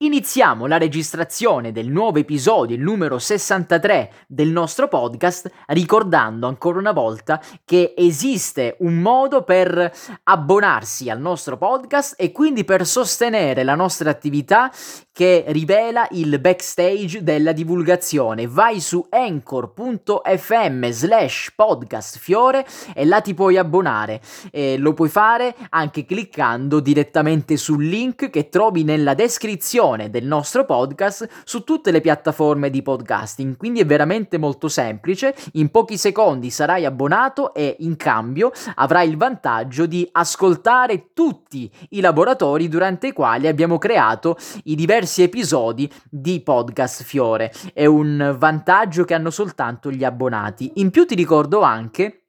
Iniziamo la registrazione del nuovo episodio, il numero 63 del nostro podcast, ricordando ancora una volta che esiste un modo per abbonarsi al nostro podcast e quindi per sostenere la nostra attività che rivela il backstage della divulgazione. Vai su anchor.fm slash podcast fiore e là ti puoi abbonare. E lo puoi fare anche cliccando direttamente sul link che trovi nella descrizione diffusione del nostro podcast su tutte le piattaforme di podcasting, quindi è veramente molto semplice, in pochi secondi sarai abbonato e in cambio avrai il vantaggio di ascoltare tutti i laboratori durante i quali abbiamo creato i diversi episodi di Podcast Fiore. È un vantaggio che hanno soltanto gli abbonati. In più ti ricordo anche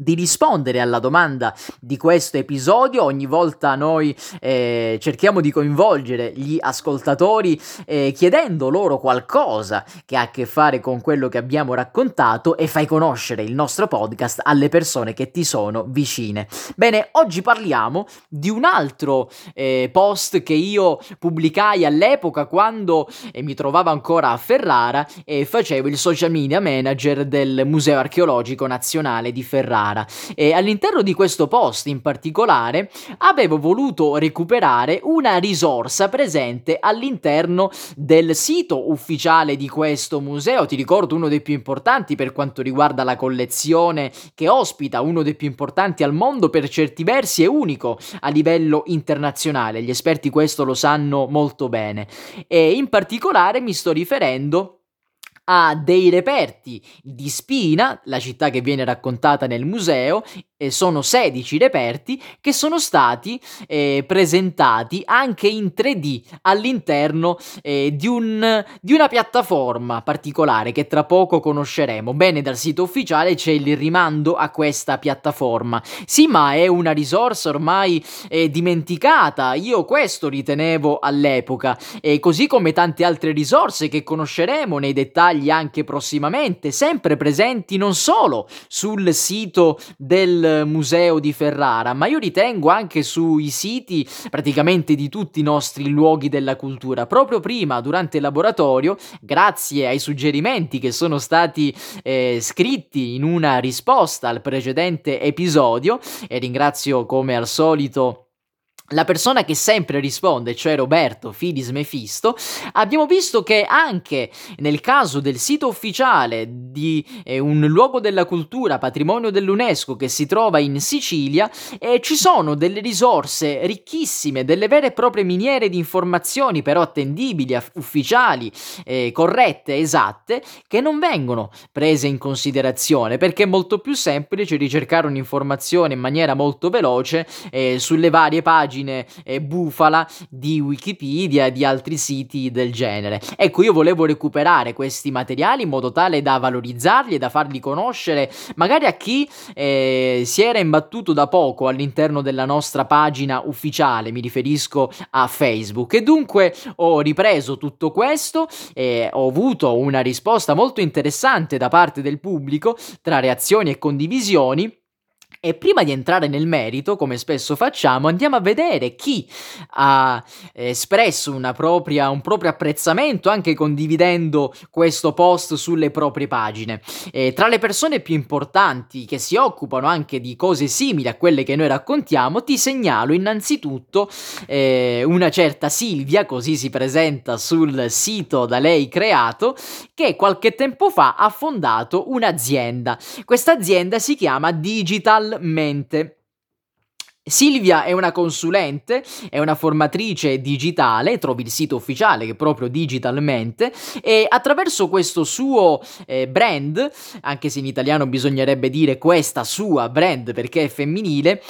di rispondere alla domanda di questo episodio. Ogni volta noi eh, cerchiamo di coinvolgere gli ascoltatori eh, chiedendo loro qualcosa che ha a che fare con quello che abbiamo raccontato e fai conoscere il nostro podcast alle persone che ti sono vicine. Bene, oggi parliamo di un altro eh, post che io pubblicai all'epoca quando eh, mi trovavo ancora a Ferrara e facevo il social media manager del Museo Archeologico Nazionale di Ferrara rara e all'interno di questo post in particolare avevo voluto recuperare una risorsa presente all'interno del sito ufficiale di questo museo, ti ricordo uno dei più importanti per quanto riguarda la collezione che ospita, uno dei più importanti al mondo per certi versi e unico a livello internazionale, gli esperti questo lo sanno molto bene. E in particolare mi sto riferendo a dei reperti di Spina, la città che viene raccontata nel museo, e sono 16 reperti che sono stati eh, presentati anche in 3D all'interno eh, di, un, di, una piattaforma particolare che tra poco conosceremo. Bene, dal sito ufficiale c'è il rimando a questa piattaforma. Sì, ma è una risorsa ormai eh, dimenticata. Io questo ritenevo all'epoca, e così come tante altre risorse che conosceremo nei dettagli anche prossimamente, sempre presenti non solo sul sito del museo di Ferrara, ma io ritengo anche sui siti praticamente di tutti i nostri luoghi della cultura. Proprio prima, durante il laboratorio, grazie ai suggerimenti che sono stati eh, scritti in una risposta al precedente episodio, e ringrazio come al solito la persona che sempre risponde, cioè Roberto Fidis Mefisto, abbiamo visto che anche nel caso del sito ufficiale di eh, un luogo della cultura, patrimonio dell'UNESCO che si trova in Sicilia, eh, ci sono delle risorse ricchissime, delle vere e proprie miniere di informazioni però attendibili, ufficiali, eh, corrette, esatte, che non vengono prese in considerazione perché è molto più semplice ricercare un'informazione in maniera molto veloce eh, sulle varie pagine pagine eh, bufala di Wikipedia e di altri siti del genere. Ecco, io volevo recuperare questi materiali in modo tale da valorizzarli e da farli conoscere magari a chi eh, si era imbattuto da poco all'interno della nostra pagina ufficiale, mi riferisco a Facebook. E dunque ho ripreso tutto questo e ho avuto una risposta molto interessante da parte del pubblico tra reazioni e condivisioni e prima di entrare nel merito, come spesso facciamo, andiamo a vedere chi ha espresso propria, un proprio apprezzamento anche condividendo questo post sulle proprie pagine. E tra le persone più importanti che si occupano anche di cose simili a quelle che noi raccontiamo, ti segnalo innanzitutto eh, una certa Silvia, così si presenta sul sito da lei creato, che qualche tempo fa ha fondato un'azienda. Questa azienda si chiama Digital Mente. Silvia è una consulente, è una formatrice digitale, trovi il sito ufficiale che è proprio digitalmente e attraverso questo suo eh, brand, anche se in italiano bisognerebbe dire questa sua brand perché è femminile,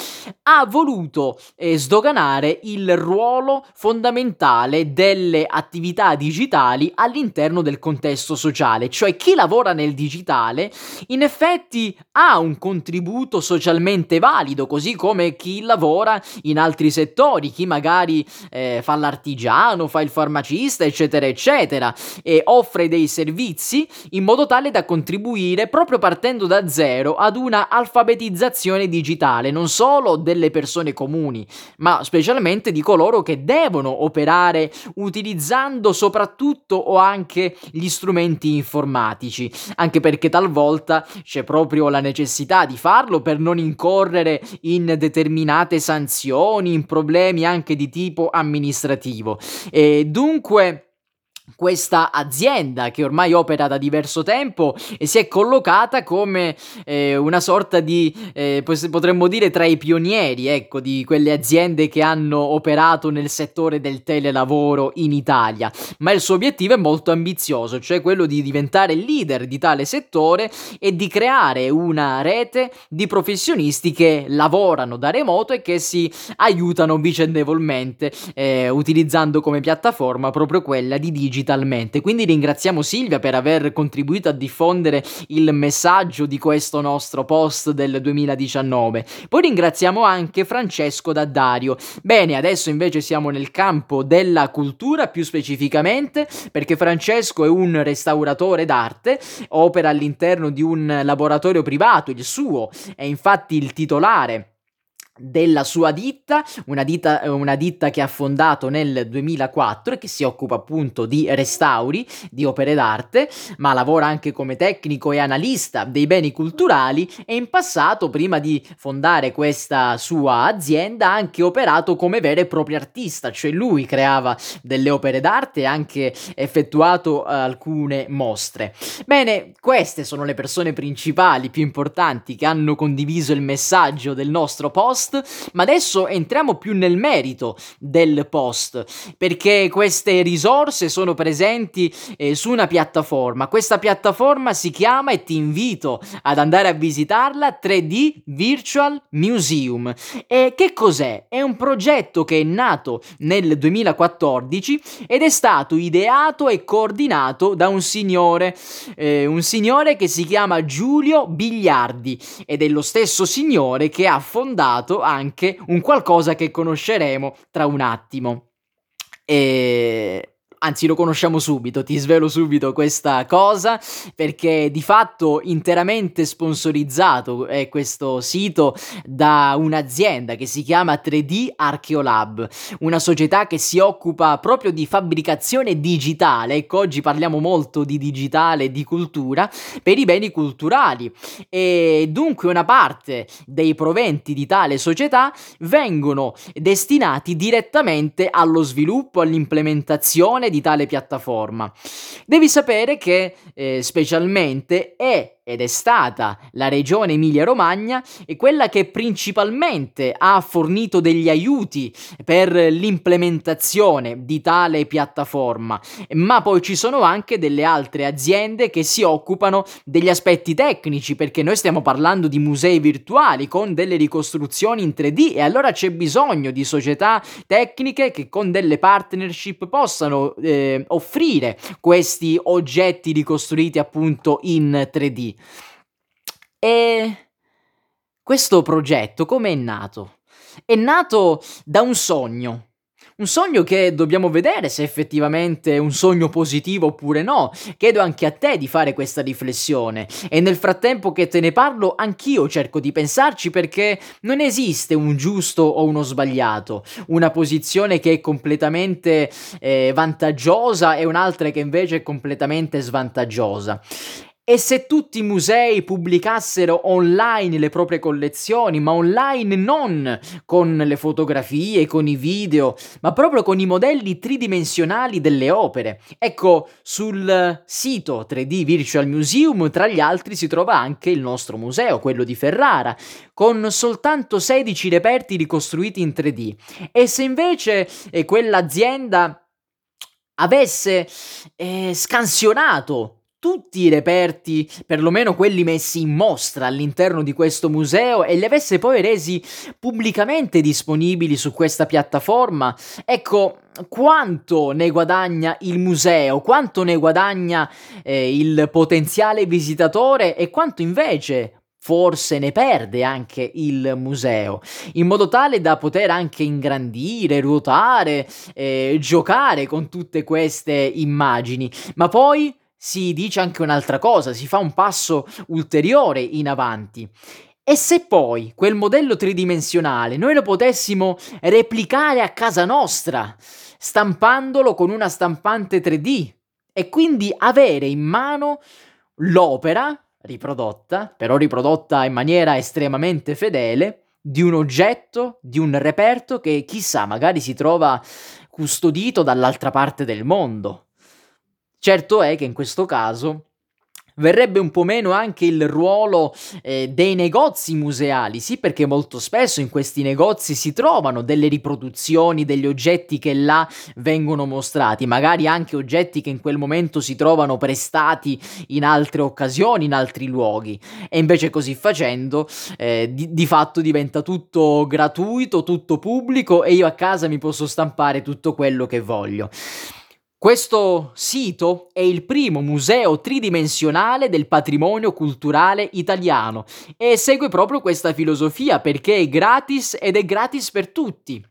ha voluto eh, sdoganare il ruolo fondamentale delle attività digitali all'interno del contesto sociale, cioè chi lavora nel digitale in effetti ha un contributo socialmente valido, così come chi lavora in altri settori, chi magari eh, fa l'artigiano, fa il farmacista, eccetera, eccetera, e offre dei servizi in modo tale da contribuire proprio partendo da zero ad una alfabetizzazione digitale, non solo delle persone comuni, ma specialmente di coloro che devono operare utilizzando soprattutto o anche gli strumenti informatici, anche perché talvolta c'è proprio la necessità di farlo per non incorrere in determinate sanzioni, in problemi anche di tipo amministrativo. E dunque questa azienda che ormai opera da diverso tempo e si è collocata come eh, una sorta di eh, potremmo dire tra i pionieri ecco di quelle aziende che hanno operato nel settore del telelavoro in Italia. Ma il suo obiettivo è molto ambizioso cioè quello di diventare leader di tale settore e di creare una rete di professionisti che lavorano da remoto e che si aiutano vicendevolmente eh, utilizzando come piattaforma proprio quella di digital digitalmente. Quindi ringraziamo Silvia per aver contribuito a diffondere il messaggio di questo nostro post del 2019. Poi ringraziamo anche Francesco Daddario. Bene, adesso invece siamo nel campo della cultura più specificamente perché Francesco è un restauratore d'arte, opera all'interno di un laboratorio privato, il suo, è infatti il titolare della sua ditta, una ditta, una ditta che ha fondato nel 2004 e che si occupa appunto di restauri di opere d'arte, ma lavora anche come tecnico e analista dei beni culturali e in passato, prima di fondare questa sua azienda, ha anche operato come vero e proprio artista, cioè lui creava delle opere d'arte e ha anche effettuato uh, alcune mostre. Bene, queste sono le persone principali più importanti che hanno condiviso il messaggio del nostro post post, ma adesso entriamo più nel merito del post, perché queste risorse sono presenti eh, su una piattaforma. Questa piattaforma si chiama e ti invito ad andare a visitarla 3D Virtual Museum. E che cos'è? È un progetto che è nato nel 2014 ed è stato ideato e coordinato da un signore, eh, un signore che si chiama Giulio Bigliardi ed è lo stesso signore che ha fondato anche un qualcosa che conosceremo tra un attimo. E anzi lo conosciamo subito, ti svelo subito questa cosa perché di fatto interamente sponsorizzato è questo sito da un'azienda che si chiama 3D Archeolab, una società che si occupa proprio di fabbricazione digitale, ecco oggi parliamo molto di digitale e di cultura per i beni culturali. E dunque una parte dei proventi di tale società vengono destinati direttamente allo sviluppo, all'implementazione di tale piattaforma. Devi sapere che eh, specialmente è ed è stata la regione Emilia-Romagna e quella che principalmente ha fornito degli aiuti per l'implementazione di tale piattaforma, ma poi ci sono anche delle altre aziende che si occupano degli aspetti tecnici, perché noi stiamo parlando di musei virtuali con delle ricostruzioni in 3D e allora c'è bisogno di società tecniche che con delle partnership possano eh, offrire questi oggetti ricostruiti appunto in 3D. E questo progetto come è nato? È nato da un sogno. Un sogno che dobbiamo vedere se effettivamente è un sogno positivo oppure no. Chiedo anche a te di fare questa riflessione e nel frattempo che te ne parlo anch'io cerco di pensarci perché non esiste un giusto o uno sbagliato, una posizione che è completamente eh, vantaggiosa e un'altra che invece è completamente svantaggiosa. E se tutti i musei pubblicassero online le proprie collezioni, ma online non con le fotografie, con i video, ma proprio con i modelli tridimensionali delle opere. Ecco, sul sito 3D Virtual Museum, tra gli altri, si trova anche il nostro museo, quello di Ferrara, con soltanto 16 reperti ricostruiti in 3D. E se invece eh, quell'azienda avesse eh, scansionato tutti i reperti, perlomeno quelli messi in mostra all'interno di questo museo e li avesse poi resi pubblicamente disponibili su questa piattaforma, ecco quanto ne guadagna il museo, quanto ne guadagna eh, il potenziale visitatore? E quanto invece forse ne perde anche il museo, in modo tale da poter anche ingrandire, ruotare, eh, giocare con tutte queste immagini. Ma poi si dice anche un'altra cosa, si fa un passo ulteriore in avanti. E se poi quel modello tridimensionale noi lo potessimo replicare a casa nostra, stampandolo con una stampante 3D e quindi avere in mano l'opera riprodotta, però riprodotta in maniera estremamente fedele, di un oggetto, di un reperto che chissà magari si trova custodito dall'altra parte del mondo. Certo è che in questo caso verrebbe un po' meno anche il ruolo eh, dei negozi museali, sì perché molto spesso in questi negozi si trovano delle riproduzioni degli oggetti che là vengono mostrati, magari anche oggetti che in quel momento si trovano prestati in altre occasioni, in altri luoghi e invece così facendo eh, di, di fatto diventa tutto gratuito, tutto pubblico e io a casa mi posso stampare tutto quello che voglio. Questo sito è il primo museo tridimensionale del patrimonio culturale italiano e segue proprio questa filosofia perché è gratis ed è gratis per tutti.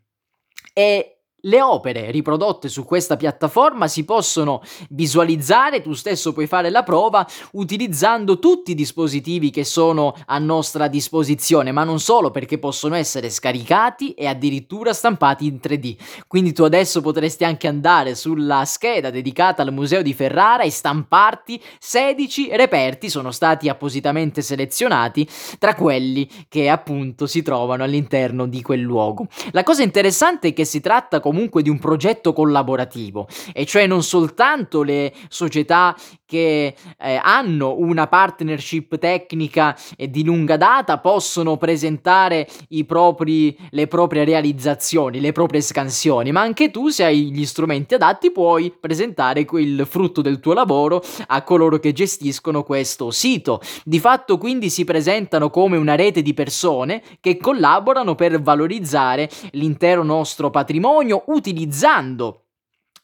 E le opere riprodotte su questa piattaforma si possono visualizzare, tu stesso puoi fare la prova utilizzando tutti i dispositivi che sono a nostra disposizione, ma non solo perché possono essere scaricati e addirittura stampati in 3D. Quindi tu adesso potresti anche andare sulla scheda dedicata al Museo di Ferrara e stamparti 16 reperti, sono stati appositamente selezionati tra quelli che appunto si trovano all'interno di quel luogo. La cosa interessante è che si tratta comunque di un progetto collaborativo, e cioè non soltanto le società che eh, hanno una partnership tecnica di lunga data possono presentare propri, le proprie realizzazioni, le proprie scansioni, ma anche tu se hai gli strumenti adatti puoi presentare il frutto del tuo lavoro a coloro che gestiscono questo sito. Di fatto quindi si presentano come una rete di persone che collaborano per valorizzare l'intero nostro patrimonio utilizzando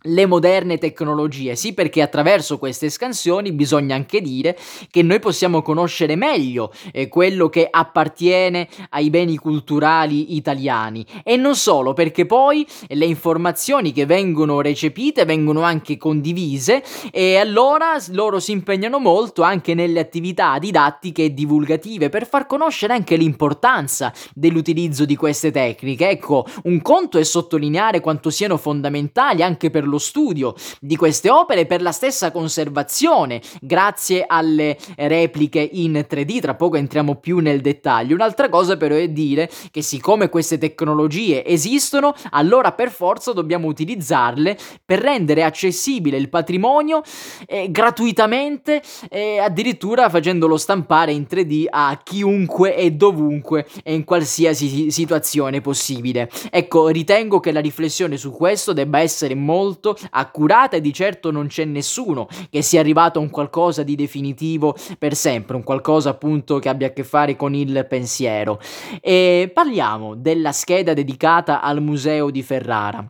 le moderne tecnologie, sì perché attraverso queste scansioni bisogna anche dire che noi possiamo conoscere meglio eh, quello che appartiene ai beni culturali italiani e non solo perché poi le informazioni che vengono recepite vengono anche condivise e allora loro si impegnano molto anche nelle attività didattiche e divulgative per far conoscere anche l'importanza dell'utilizzo di queste tecniche. Ecco, un conto è sottolineare quanto siano fondamentali anche per lo lo studio di queste opere per la stessa conservazione, grazie alle repliche in 3D. Tra poco entriamo più nel dettaglio. Un'altra cosa però è dire che siccome queste tecnologie esistono, allora per forza dobbiamo utilizzarle per rendere accessibile il patrimonio eh, gratuitamente e addirittura facendolo stampare in 3D a chiunque e dovunque e in qualsiasi situazione possibile. Ecco, ritengo che la riflessione su questo debba essere molto molto accurata e di certo non c'è nessuno che sia arrivato a un qualcosa di definitivo per sempre, un qualcosa appunto che abbia a che fare con il pensiero. E parliamo della scheda dedicata al museo di Ferrara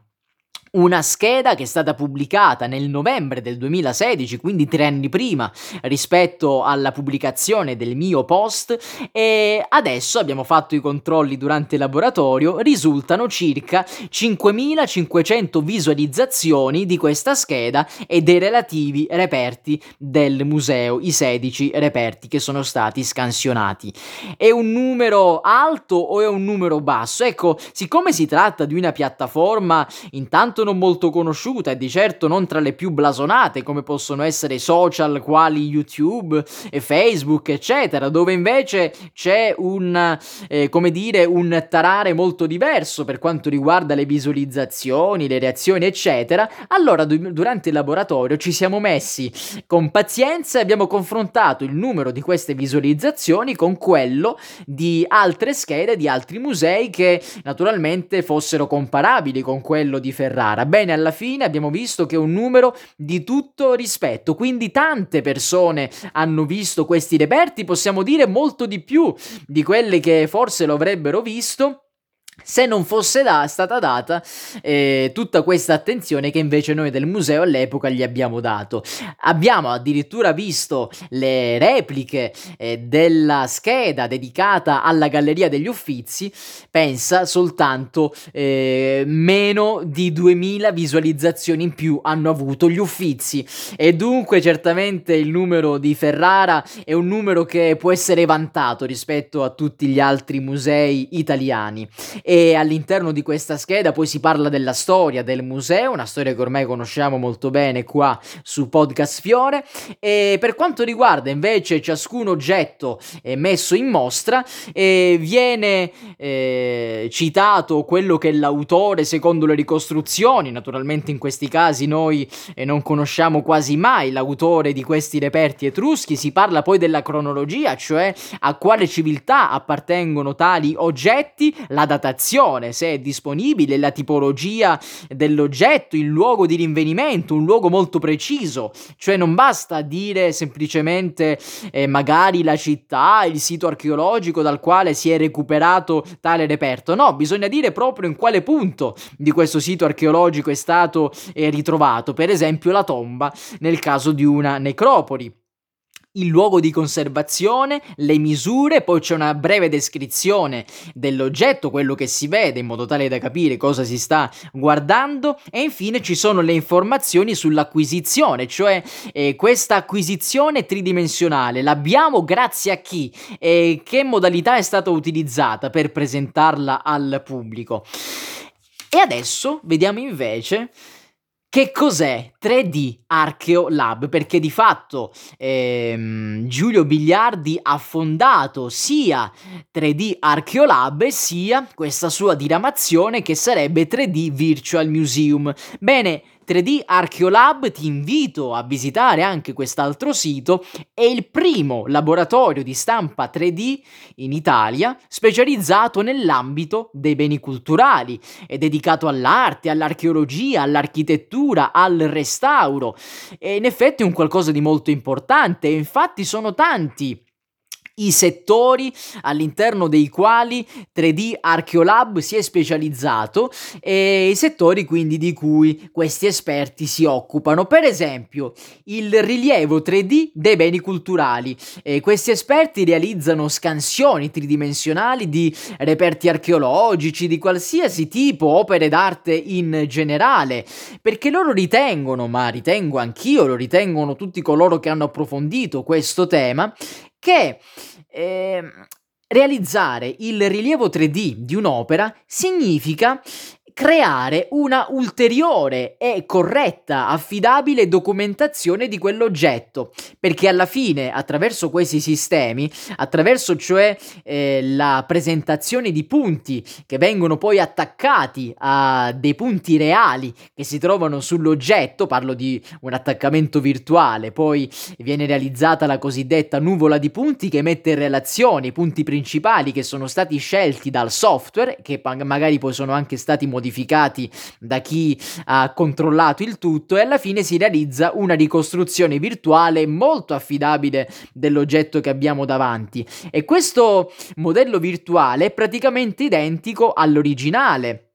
una scheda che è stata pubblicata nel novembre del 2016, quindi tre anni prima rispetto alla pubblicazione del mio post e adesso abbiamo fatto i controlli durante il laboratorio, risultano circa 5500 visualizzazioni di questa scheda e dei relativi reperti del museo, i 16 reperti che sono stati scansionati. È un numero alto o è un numero basso? Ecco, siccome si tratta di una piattaforma intanto non molto conosciuta e di certo non tra le più blasonate come possono essere social quali YouTube e Facebook eccetera dove invece c'è un eh, come dire un tarare molto diverso per quanto riguarda le visualizzazioni le reazioni eccetera. Allora du- durante il laboratorio ci siamo messi con pazienza e abbiamo confrontato il numero di queste visualizzazioni con quello di altre schede di altri musei che naturalmente fossero comparabili con quello di Ferrara gara. Bene, alla fine abbiamo visto che è un numero di tutto rispetto, quindi tante persone hanno visto questi reperti, possiamo dire molto di più di quelle che forse lo avrebbero visto se non fosse da, stata data eh, tutta questa attenzione che invece noi del museo all'epoca gli abbiamo dato. Abbiamo addirittura visto le repliche eh, della scheda dedicata alla Galleria degli Uffizi, pensa soltanto eh, meno di 2000 visualizzazioni in più hanno avuto gli Uffizi e dunque certamente il numero di Ferrara è un numero che può essere vantato rispetto a tutti gli altri musei italiani e all'interno di questa scheda poi si parla della storia del museo, una storia che ormai conosciamo molto bene qua su Podcast Fiore. E per quanto riguarda invece ciascun oggetto eh, messo in mostra eh, viene eh, citato quello che l'autore secondo le ricostruzioni, naturalmente in questi casi noi eh, non conosciamo quasi mai l'autore di questi reperti etruschi, si parla poi della cronologia, cioè a quale civiltà appartengono tali oggetti, la datazione informazione, se è disponibile, la tipologia dell'oggetto, il luogo di rinvenimento, un luogo molto preciso, cioè non basta dire semplicemente eh, magari la città, il sito archeologico dal quale si è recuperato tale reperto, no, bisogna dire proprio in quale punto di questo sito archeologico è stato eh, ritrovato, per esempio la tomba nel caso di una necropoli il luogo di conservazione, le misure, poi c'è una breve descrizione dell'oggetto, quello che si vede, in modo tale da capire cosa si sta guardando, e infine ci sono le informazioni sull'acquisizione, cioè eh, questa acquisizione tridimensionale. L'abbiamo grazie a chi? E che modalità è stata utilizzata per presentarla al pubblico. E adesso vediamo invece che cos'è 3D Archeolab? Perché di fatto ehm, Giulio Bigliardi ha fondato sia 3D Archeolab sia questa sua diramazione che sarebbe 3D Virtual Museum. Bene, 3D Archeolab ti invito a visitare anche quest'altro sito, è il primo laboratorio di stampa 3D in Italia specializzato nell'ambito dei beni culturali, è dedicato all'arte, all'archeologia, all'architettura, al restauro, e in effetti è un qualcosa di molto importante, infatti sono tanti i settori all'interno dei quali 3D Archeolab si è specializzato e i settori quindi di cui questi esperti si occupano. Per esempio, il rilievo 3D dei beni culturali. E questi esperti realizzano scansioni tridimensionali di reperti archeologici di qualsiasi tipo, opere d'arte in generale, perché loro ritengono, ma ritengo anch'io, lo ritengono tutti coloro che hanno approfondito questo tema, che eh, realizzare il rilievo 3D di un'opera significa creare una ulteriore e corretta, affidabile documentazione di quell'oggetto, perché alla fine, attraverso questi sistemi, attraverso cioè eh, la presentazione di punti che vengono poi attaccati a dei punti reali che si trovano sull'oggetto, parlo di un attaccamento virtuale, poi viene realizzata la cosiddetta nuvola di punti che mette in relazione i punti principali che sono stati scelti dal software, che magari poi sono anche stati modificati modificati da chi ha controllato il tutto e alla fine si realizza una ricostruzione virtuale molto affidabile dell'oggetto che abbiamo davanti. E questo modello virtuale è praticamente identico all'originale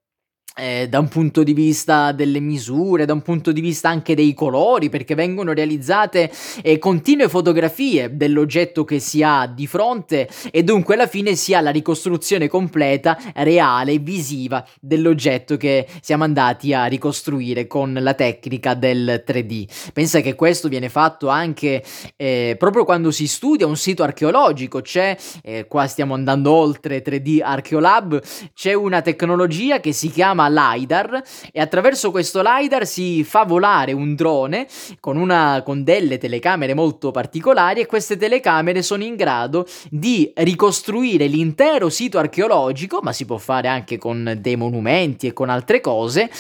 eh, da un punto di vista delle misure, da un punto di vista anche dei colori, perché vengono realizzate eh, continue fotografie dell'oggetto che si ha di fronte e dunque alla fine si ha la ricostruzione completa, reale, visiva dell'oggetto che siamo andati a ricostruire con la tecnica del 3D. Pensa che questo viene fatto anche eh, proprio quando si studia un sito archeologico, c'è, eh, qua stiamo andando oltre 3D Archeolab, c'è una tecnologia che si chiama chiama LiDAR e attraverso questo LiDAR si fa volare un drone con, una, con delle telecamere molto particolari e queste telecamere sono in grado di ricostruire l'intero sito archeologico, ma si può fare anche con dei monumenti e con altre cose,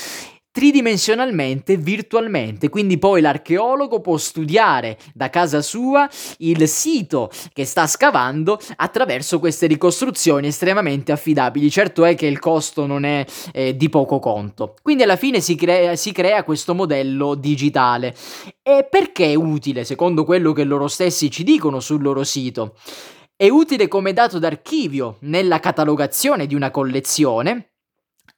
tridimensionalmente, virtualmente, quindi poi l'archeologo può studiare da casa sua il sito che sta scavando attraverso queste ricostruzioni estremamente affidabili. Certo è che il costo non è eh, di poco conto. Quindi alla fine si crea, si crea questo modello digitale. E perché è utile, secondo quello che loro stessi ci dicono sul loro sito? È utile come dato d'archivio nella catalogazione di una collezione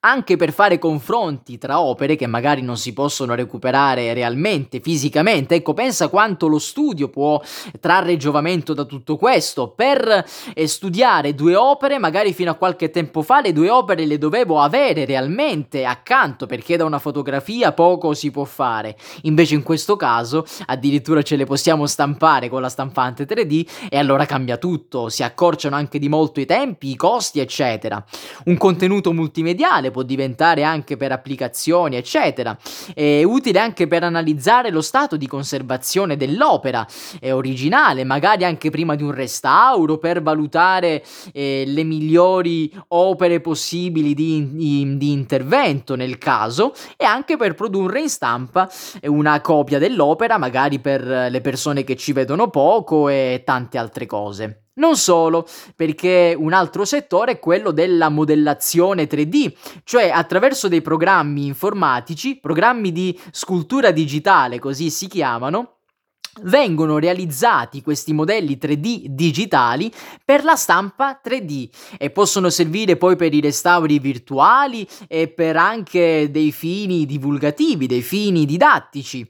anche per fare confronti tra opere che magari non si possono recuperare realmente, fisicamente. Ecco, pensa quanto lo studio può trarre giovamento da tutto questo. Per eh, studiare due opere, magari fino a qualche tempo fa, le due opere le dovevo avere realmente accanto perché da una fotografia poco si può fare. Invece in questo caso addirittura ce le possiamo stampare con la stampante 3D e allora cambia tutto, si accorciano anche di molto i tempi, i costi, eccetera. Un contenuto multimediale può diventare anche per applicazioni, eccetera. È utile anche per analizzare lo stato di conservazione dell'opera è originale, magari anche prima di un restauro, per valutare eh, le migliori opere possibili di, di, di, intervento nel caso e anche per produrre in stampa una copia dell'opera, magari per le persone che ci vedono poco e tante altre cose. Non solo, perché un altro settore è quello della modellazione 3D, cioè attraverso dei programmi informatici, programmi di scultura digitale, così si chiamano, vengono realizzati questi modelli 3D digitali per la stampa 3D e possono servire poi per i restauri virtuali e per anche dei fini divulgativi, dei fini didattici.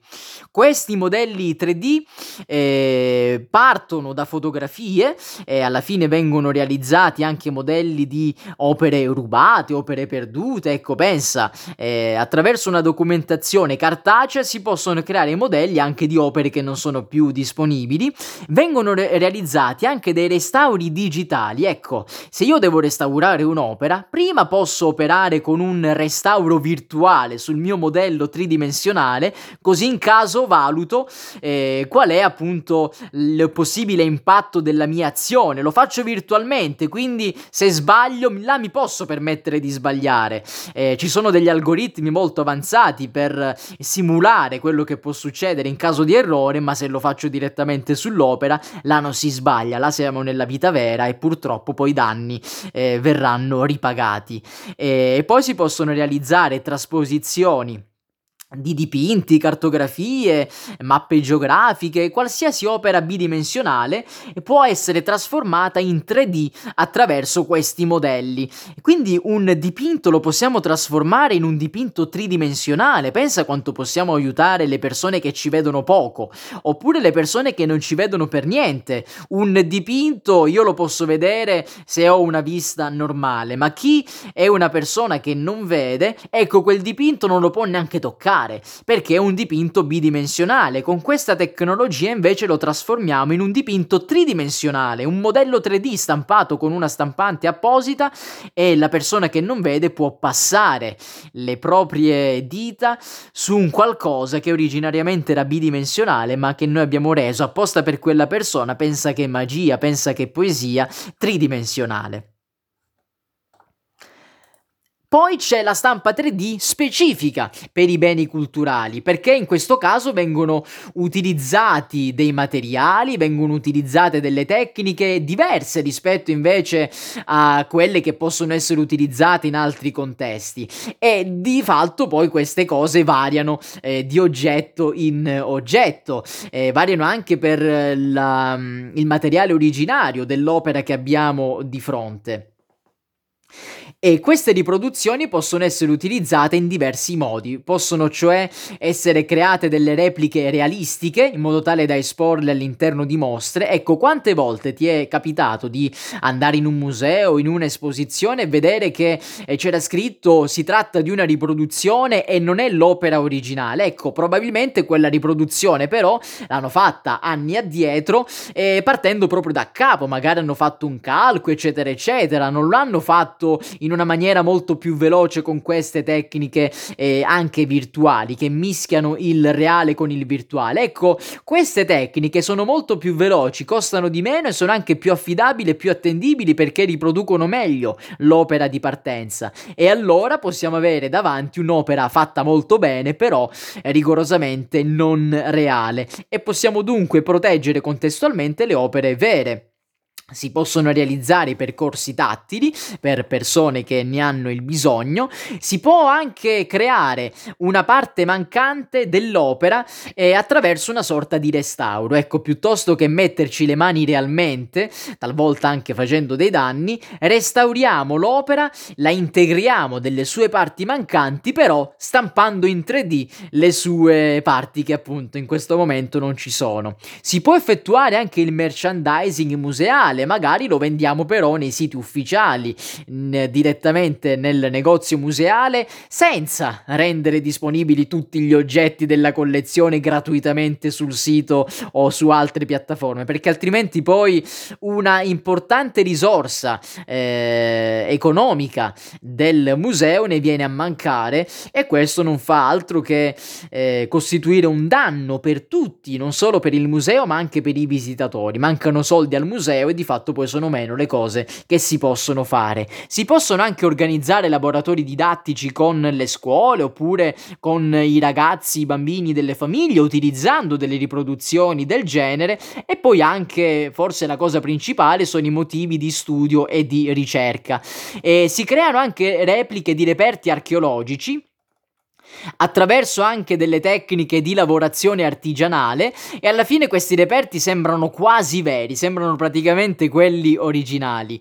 Questi modelli 3D eh, partono da fotografie e alla fine vengono realizzati anche modelli di opere rubate, opere perdute. Ecco, pensa, eh, attraverso una documentazione cartacea si possono creare modelli anche di opere che non sono sono più disponibili, vengono re- realizzati anche dei restauri digitali. Ecco, se io devo restaurare un'opera, prima posso operare con un restauro virtuale sul mio modello tridimensionale, così in caso valuto eh, qual è appunto il possibile impatto della mia azione. Lo faccio virtualmente, quindi se sbaglio là mi posso permettere di sbagliare. Eh, ci sono degli algoritmi molto avanzati per simulare quello che può succedere in caso di errore, ma se se lo faccio direttamente sull'opera, là non si sbaglia, là siamo nella vita vera e purtroppo poi i danni eh, verranno ripagati. E, e poi si possono realizzare trasposizioni di dipinti, cartografie, mappe geografiche, qualsiasi opera bidimensionale può essere trasformata in 3D attraverso questi modelli. Quindi un dipinto lo possiamo trasformare in un dipinto tridimensionale. Pensa quanto possiamo aiutare le persone che ci vedono poco, oppure le persone che non ci vedono per niente. Un dipinto io lo posso vedere se ho una vista normale, ma chi è una persona che non vede, ecco quel dipinto non lo può neanche toccare fare, perché è un dipinto bidimensionale. Con questa tecnologia invece lo trasformiamo in un dipinto tridimensionale, un modello 3D stampato con una stampante apposita e la persona che non vede può passare le proprie dita su un qualcosa che originariamente era bidimensionale ma che noi abbiamo reso apposta per quella persona, pensa che è magia, pensa che è poesia, tridimensionale. Poi c'è la stampa 3D specifica per i beni culturali, perché in questo caso vengono utilizzati dei materiali, vengono utilizzate delle tecniche diverse rispetto invece a quelle che possono essere utilizzate in altri contesti. E di fatto poi queste cose variano eh, di oggetto in oggetto, eh, variano anche per la, il materiale originario dell'opera che abbiamo di fronte. E queste riproduzioni possono essere utilizzate in diversi modi, possono cioè essere create delle repliche realistiche in modo tale da esporle all'interno di mostre. Ecco, quante volte ti è capitato di andare in un museo, in un'esposizione e vedere che eh, c'era scritto si tratta di una riproduzione e non è l'opera originale? Ecco, probabilmente quella riproduzione però l'hanno fatta anni addietro eh, partendo proprio da capo, magari hanno fatto un calco, eccetera, eccetera, non lo hanno fatto in una maniera molto più veloce con queste tecniche eh, anche virtuali che mischiano il reale con il virtuale. Ecco, queste tecniche sono molto più veloci, costano di meno e sono anche più affidabili e più attendibili perché riproducono meglio l'opera di partenza. E allora possiamo avere davanti un'opera fatta molto bene, però rigorosamente non reale. E possiamo dunque proteggere contestualmente le opere vere. Si possono realizzare percorsi tattili per persone che ne hanno il bisogno, si può anche creare una parte mancante dell'opera eh, attraverso una sorta di restauro. Ecco, piuttosto che metterci le mani realmente, talvolta anche facendo dei danni, restauriamo l'opera, la integriamo delle sue parti mancanti, però stampando in 3D le sue parti che appunto in questo momento non ci sono. Si può effettuare anche il merchandising museale digitale, magari lo vendiamo però nei siti ufficiali, n- direttamente nel negozio museale, senza rendere disponibili tutti gli oggetti della collezione gratuitamente sul sito o su altre piattaforme, perché altrimenti poi una importante risorsa eh, economica del museo ne viene a mancare e questo non fa altro che eh, costituire un danno per tutti, non solo per il museo ma anche per i visitatori. Mancano soldi al museo e di fatto poi sono meno le cose che si possono fare. Si possono anche organizzare laboratori didattici con le scuole oppure con i ragazzi, i bambini delle famiglie utilizzando delle riproduzioni del genere e poi anche forse la cosa principale sono i motivi di studio e di ricerca. E si creano anche repliche di reperti archeologici attraverso anche delle tecniche di lavorazione artigianale e alla fine questi reperti sembrano quasi veri, sembrano praticamente quelli originali.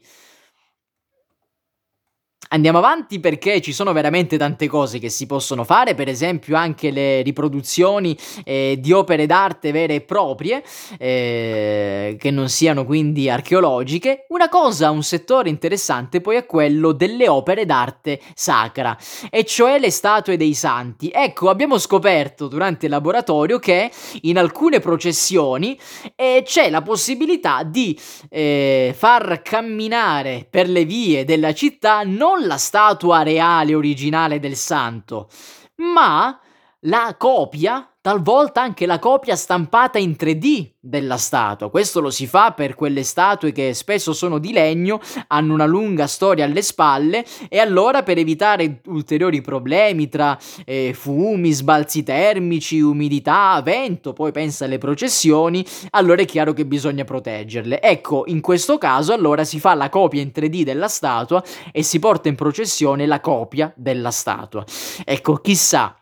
Andiamo avanti perché ci sono veramente tante cose che si possono fare, per esempio anche le riproduzioni eh, di opere d'arte vere e proprie, eh, che non siano quindi archeologiche. Una cosa, un settore interessante poi è quello delle opere d'arte sacra, e cioè le statue dei santi. Ecco, abbiamo scoperto durante il laboratorio che in alcune processioni eh, c'è la possibilità di eh, far camminare per le vie della città non la statua reale originale del santo, ma la copia talvolta anche la copia stampata in 3D della statua. Questo lo si fa per quelle statue che spesso sono di legno, hanno una lunga storia alle spalle e allora per evitare ulteriori problemi tra eh, fumi, sbalzi termici, umidità, vento, poi pensa alle processioni, allora è chiaro che bisogna proteggerle. Ecco, in questo caso allora si fa la copia in 3D della statua e si porta in processione la copia della statua. Ecco, chissà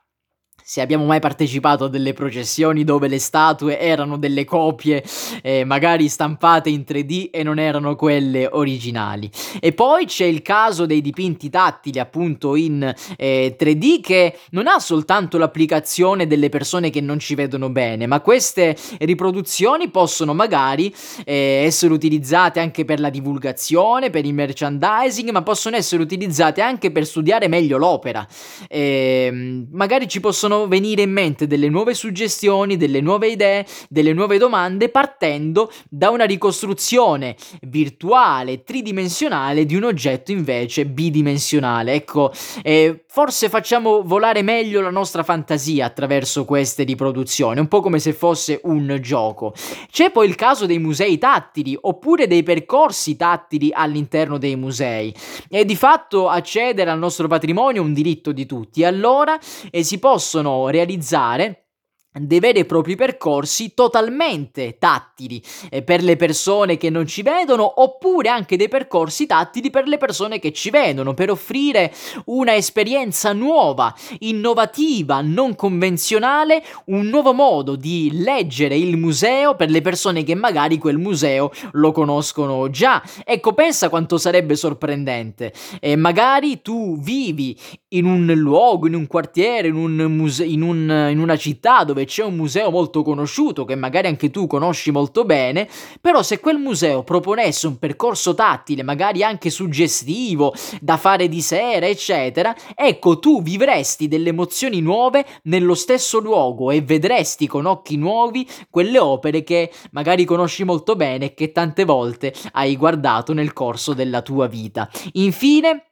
se abbiamo mai partecipato a delle processioni dove le statue erano delle copie eh, magari stampate in 3D e non erano quelle originali. E poi c'è il caso dei dipinti tattili appunto in eh, 3D che non ha soltanto l'applicazione delle persone che non ci vedono bene, ma queste riproduzioni possono magari eh, essere utilizzate anche per la divulgazione, per il merchandising, ma possono essere utilizzate anche per studiare meglio l'opera. Ehm, magari ci possono venire in mente delle nuove suggestioni, delle nuove idee, delle nuove domande partendo da una ricostruzione virtuale, tridimensionale di un oggetto invece bidimensionale. Ecco, eh, forse facciamo volare meglio la nostra fantasia attraverso queste riproduzioni, un po' come se fosse un gioco. C'è poi il caso dei musei tattili oppure dei percorsi tattili all'interno dei musei. E di fatto accedere al nostro patrimonio è un diritto di tutti. Allora eh, si possono realizzare dei veri e propri percorsi totalmente tattili eh, per le persone che non ci vedono oppure anche dei percorsi tattili per le persone che ci vedono per offrire una esperienza nuova, innovativa, non convenzionale, un nuovo modo di leggere il museo per le persone che magari quel museo lo conoscono già. Ecco, pensa quanto sarebbe sorprendente. E magari tu vivi in un luogo, in un quartiere, in, un muse- in, un, in una città dove c'è un museo molto conosciuto che magari anche tu conosci molto bene, però se quel museo proponesse un percorso tattile, magari anche suggestivo, da fare di sera, eccetera, ecco tu vivresti delle emozioni nuove nello stesso luogo e vedresti con occhi nuovi quelle opere che magari conosci molto bene e che tante volte hai guardato nel corso della tua vita. Infine,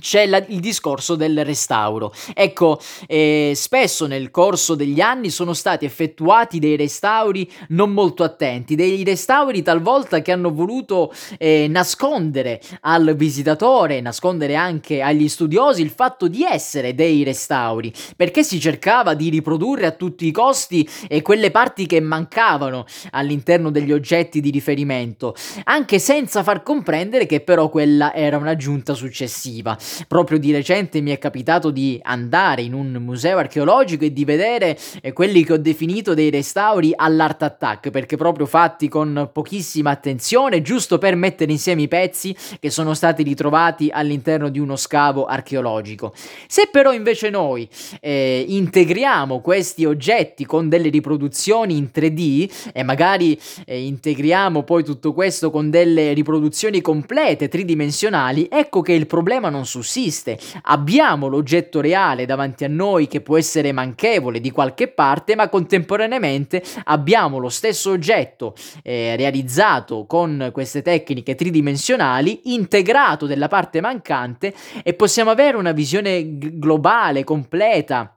c'è la, il discorso del restauro. Ecco, eh, spesso nel corso degli anni sono stati effettuati dei restauri non molto attenti, dei restauri talvolta che hanno voluto eh, nascondere al visitatore, nascondere anche agli studiosi il fatto di essere dei restauri, perché si cercava di riprodurre a tutti i costi eh, quelle parti che mancavano all'interno degli oggetti di riferimento, anche senza far comprendere che però quella era un'aggiunta successiva. Proprio di recente mi è capitato di andare in un museo archeologico e di vedere eh, quelli che ho definito dei restauri all'art attack, perché proprio fatti con pochissima attenzione, giusto per mettere insieme i pezzi che sono stati ritrovati all'interno di uno scavo archeologico. Se però invece noi eh, integriamo questi oggetti con delle riproduzioni in 3D e magari eh, integriamo poi tutto questo con delle riproduzioni complete tridimensionali, ecco che il problema non sussiste. Abbiamo l'oggetto reale davanti a noi che può essere manchevole di qualche parte, ma contemporaneamente abbiamo lo stesso oggetto eh, realizzato con queste tecniche tridimensionali, integrato della parte mancante e possiamo avere una visione g- globale, completa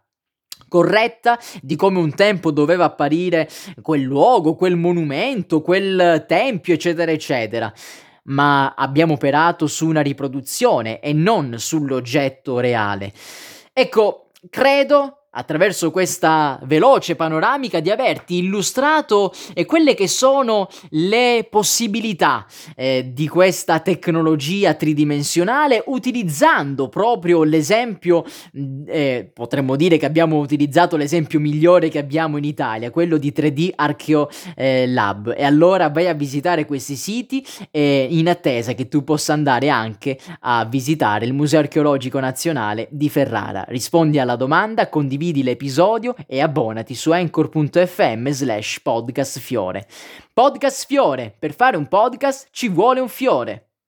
corretta di come un tempo doveva apparire quel luogo, quel monumento, quel tempio, eccetera, eccetera ma abbiamo operato su una riproduzione e non sull'oggetto reale. Ecco, credo attraverso questa veloce panoramica di averti illustrato eh, quelle che sono le possibilità eh, di questa tecnologia tridimensionale utilizzando proprio l'esempio mm, eh, potremmo dire che abbiamo utilizzato l'esempio migliore che abbiamo in Italia quello di 3D Archeo eh, Lab. E allora vai a visitare questi siti in attesa che tu possa andare anche a visitare il Museo Archeologico Nazionale di Ferrara. Rispondi alla domanda condividi condividi l'episodio e abbonati su anchor.fm slash podcastfiore. Podcast Fiore, per fare un podcast ci vuole un fiore.